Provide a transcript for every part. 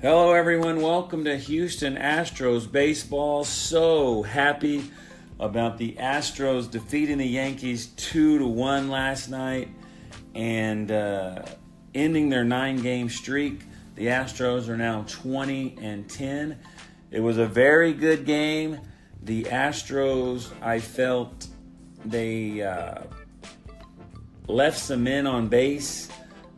Hello, everyone. Welcome to Houston Astros baseball. So happy about the Astros defeating the Yankees two to one last night and uh, ending their nine-game streak. The Astros are now 20 and 10. It was a very good game. The Astros, I felt they uh, left some men on base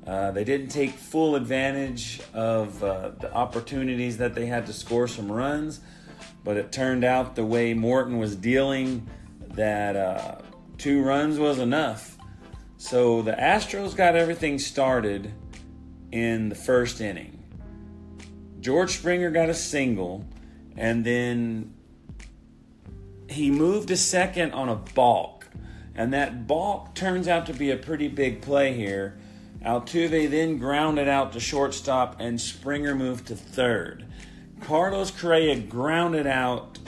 uh, they didn't take full advantage of uh, the opportunities that they had to score some runs, but it turned out the way Morton was dealing that uh, two runs was enough. So the Astros got everything started in the first inning. George Springer got a single, and then he moved to second on a balk. And that balk turns out to be a pretty big play here Altuve then grounded out to shortstop, and Springer moved to third. Carlos Correa grounded out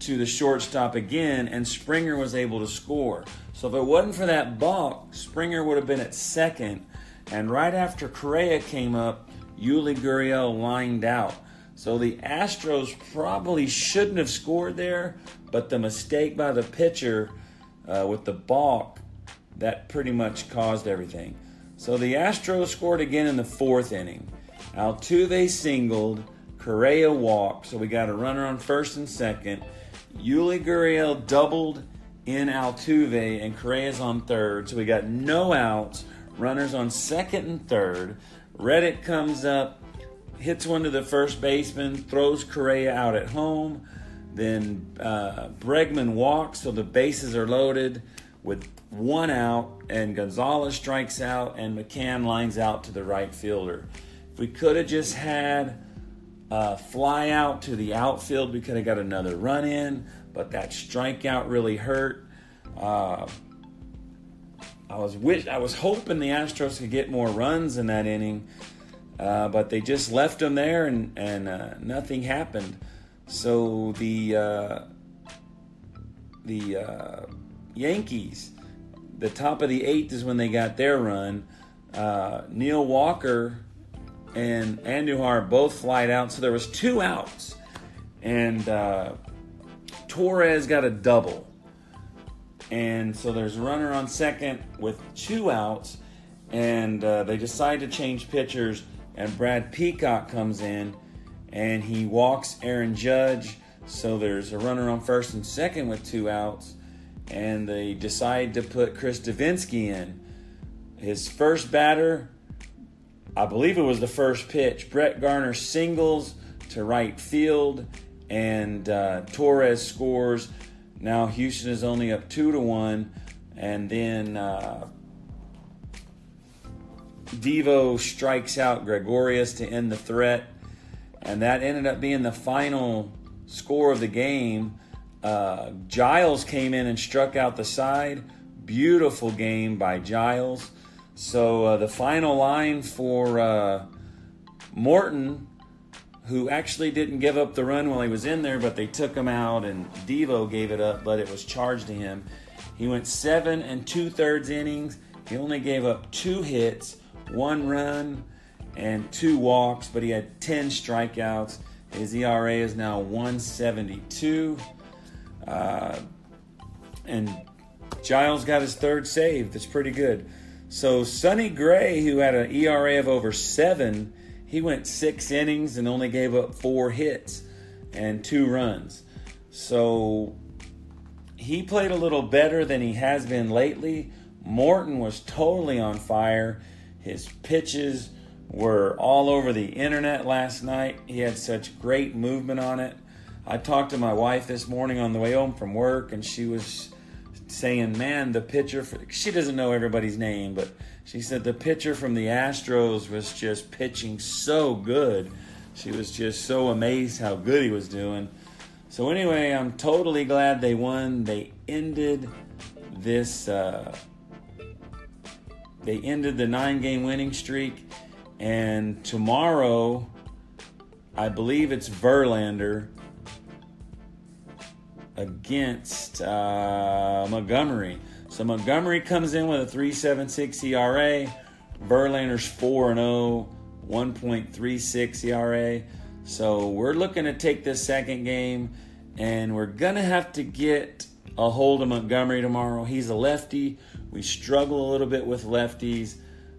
to the shortstop again, and Springer was able to score. So if it wasn't for that balk, Springer would have been at second. And right after Correa came up, Yuli Gurriel lined out. So the Astros probably shouldn't have scored there, but the mistake by the pitcher uh, with the balk that pretty much caused everything. So the Astros scored again in the fourth inning. Altuve singled, Correa walked, so we got a runner on first and second. Yuli Gurriel doubled in Altuve, and Correa's on third, so we got no outs. Runners on second and third. Reddick comes up, hits one to the first baseman, throws Correa out at home. Then uh, Bregman walks, so the bases are loaded with one out, and Gonzalez strikes out, and McCann lines out to the right fielder. If we could have just had a fly out to the outfield, we could have got another run in, but that strikeout really hurt. Uh, I was wish I was hoping the Astros could get more runs in that inning, uh, but they just left them there and and uh, nothing happened. So the uh, the uh, Yankees. The top of the eighth is when they got their run. Uh, Neil Walker and Andujar both flied out, so there was two outs, and uh, Torres got a double, and so there's a runner on second with two outs, and uh, they decide to change pitchers, and Brad Peacock comes in, and he walks Aaron Judge, so there's a runner on first and second with two outs and they decide to put Chris Devenski in. His first batter, I believe it was the first pitch. Brett Gardner singles to right field, and uh, Torres scores. Now Houston is only up two to one, and then uh, Devo strikes out Gregorius to end the threat, and that ended up being the final score of the game. Uh, Giles came in and struck out the side. Beautiful game by Giles. So uh, the final line for uh, Morton, who actually didn't give up the run while he was in there, but they took him out and Devo gave it up, but it was charged to him. He went seven and two thirds innings. He only gave up two hits, one run, and two walks, but he had 10 strikeouts. His ERA is now 172. Uh, and Giles got his third save. That's pretty good. So Sonny Gray, who had an ERA of over seven, he went six innings and only gave up four hits. and two runs. So he played a little better than he has been lately. Morton was totally on fire. His pitches were all over the internet last night. He had such great movement on it. I talked to my wife this morning on the way home from work, and she was saying, "Man, the pitcher." For, she doesn't know everybody's name, but she said the pitcher from the Astros was just pitching so good. She was just so amazed how good he was doing. So anyway, I'm totally glad they won. They ended this. Uh, they ended the nine-game winning streak, and tomorrow, I believe it's Verlander against uh, Montgomery. So Montgomery comes in with a 3.76 ERA. Verlander's 4 0, 1.36 ERA. So we're looking to take this second game, and we're going to have to get a hold of Montgomery tomorrow. He's a lefty. We struggle a little bit with lefties.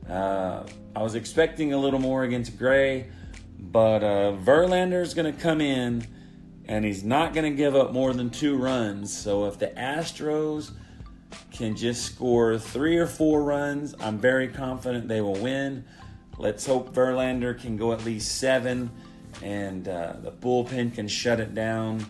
Uh, I was expecting a little more against Gray, but uh, Verlander's going to come in and he's not going to give up more than two runs. So if the Astros can just score three or four runs, I'm very confident they will win. Let's hope Verlander can go at least seven and uh, the bullpen can shut it down.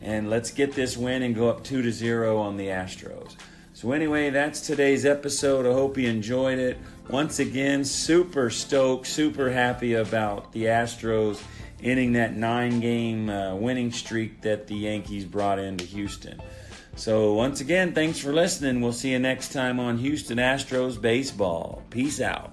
And let's get this win and go up two to zero on the Astros. So, anyway, that's today's episode. I hope you enjoyed it. Once again, super stoked, super happy about the Astros ending that nine game uh, winning streak that the Yankees brought into Houston. So, once again, thanks for listening. We'll see you next time on Houston Astros Baseball. Peace out.